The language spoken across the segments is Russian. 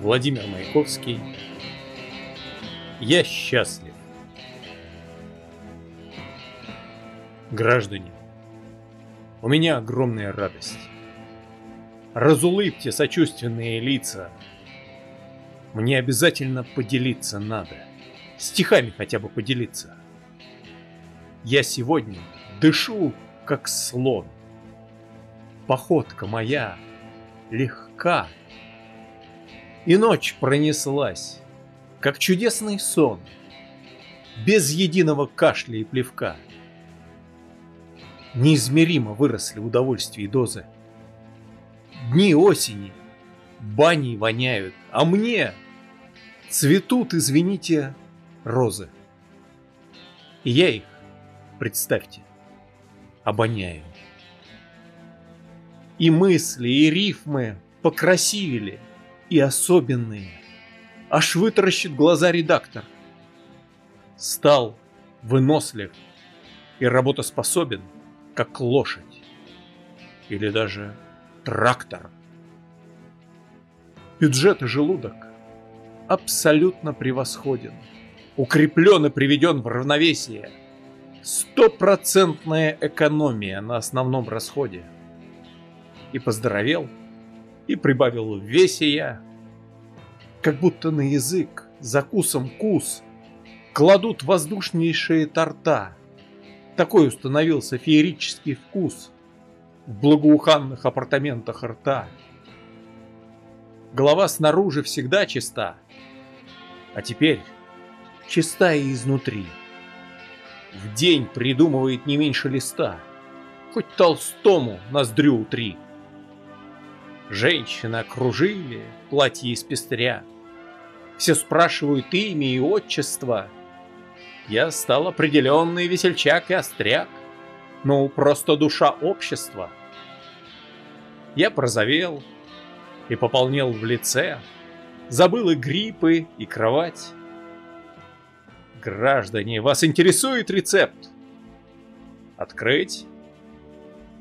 Владимир Маяковский Я счастлив Граждане, у меня огромная радость. Разулыбьте сочувственные лица. Мне обязательно поделиться надо. Стихами хотя бы поделиться. Я сегодня дышу, как слон. Походка моя легка. И ночь пронеслась, как чудесный сон, без единого кашля и плевка. Неизмеримо выросли удовольствия и дозы. Дни осени бани воняют, а мне цветут, извините, розы. И я их, представьте, обоняю. И мысли, и рифмы покрасивели, и особенные. Аж вытаращит глаза редактор. Стал вынослив и работоспособен, как лошадь. Или даже трактор. Бюджет и желудок абсолютно превосходен. Укреплен и приведен в равновесие. Стопроцентная экономия на основном расходе. И поздоровел, и прибавил в весе я. Как будто на язык, закусом кус, кладут воздушнейшие торта. Такой установился феерический вкус в благоуханных апартаментах рта. Голова снаружи всегда чиста, а теперь чиста и изнутри. В день придумывает не меньше листа, хоть Толстому ноздрю утри. Женщины окружили, платье из пестря. Все спрашивают имя и отчество. Я стал определенный весельчак и остряк. Ну, просто душа общества. Я прозовел и пополнел в лице, Забыл и гриппы, и кровать. Граждане, вас интересует рецепт? Открыть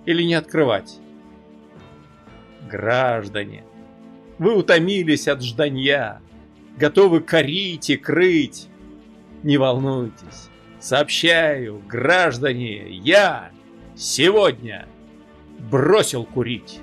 или не открывать? Граждане, вы утомились от жданья, готовы корить и крыть. Не волнуйтесь, сообщаю, граждане, я сегодня бросил курить.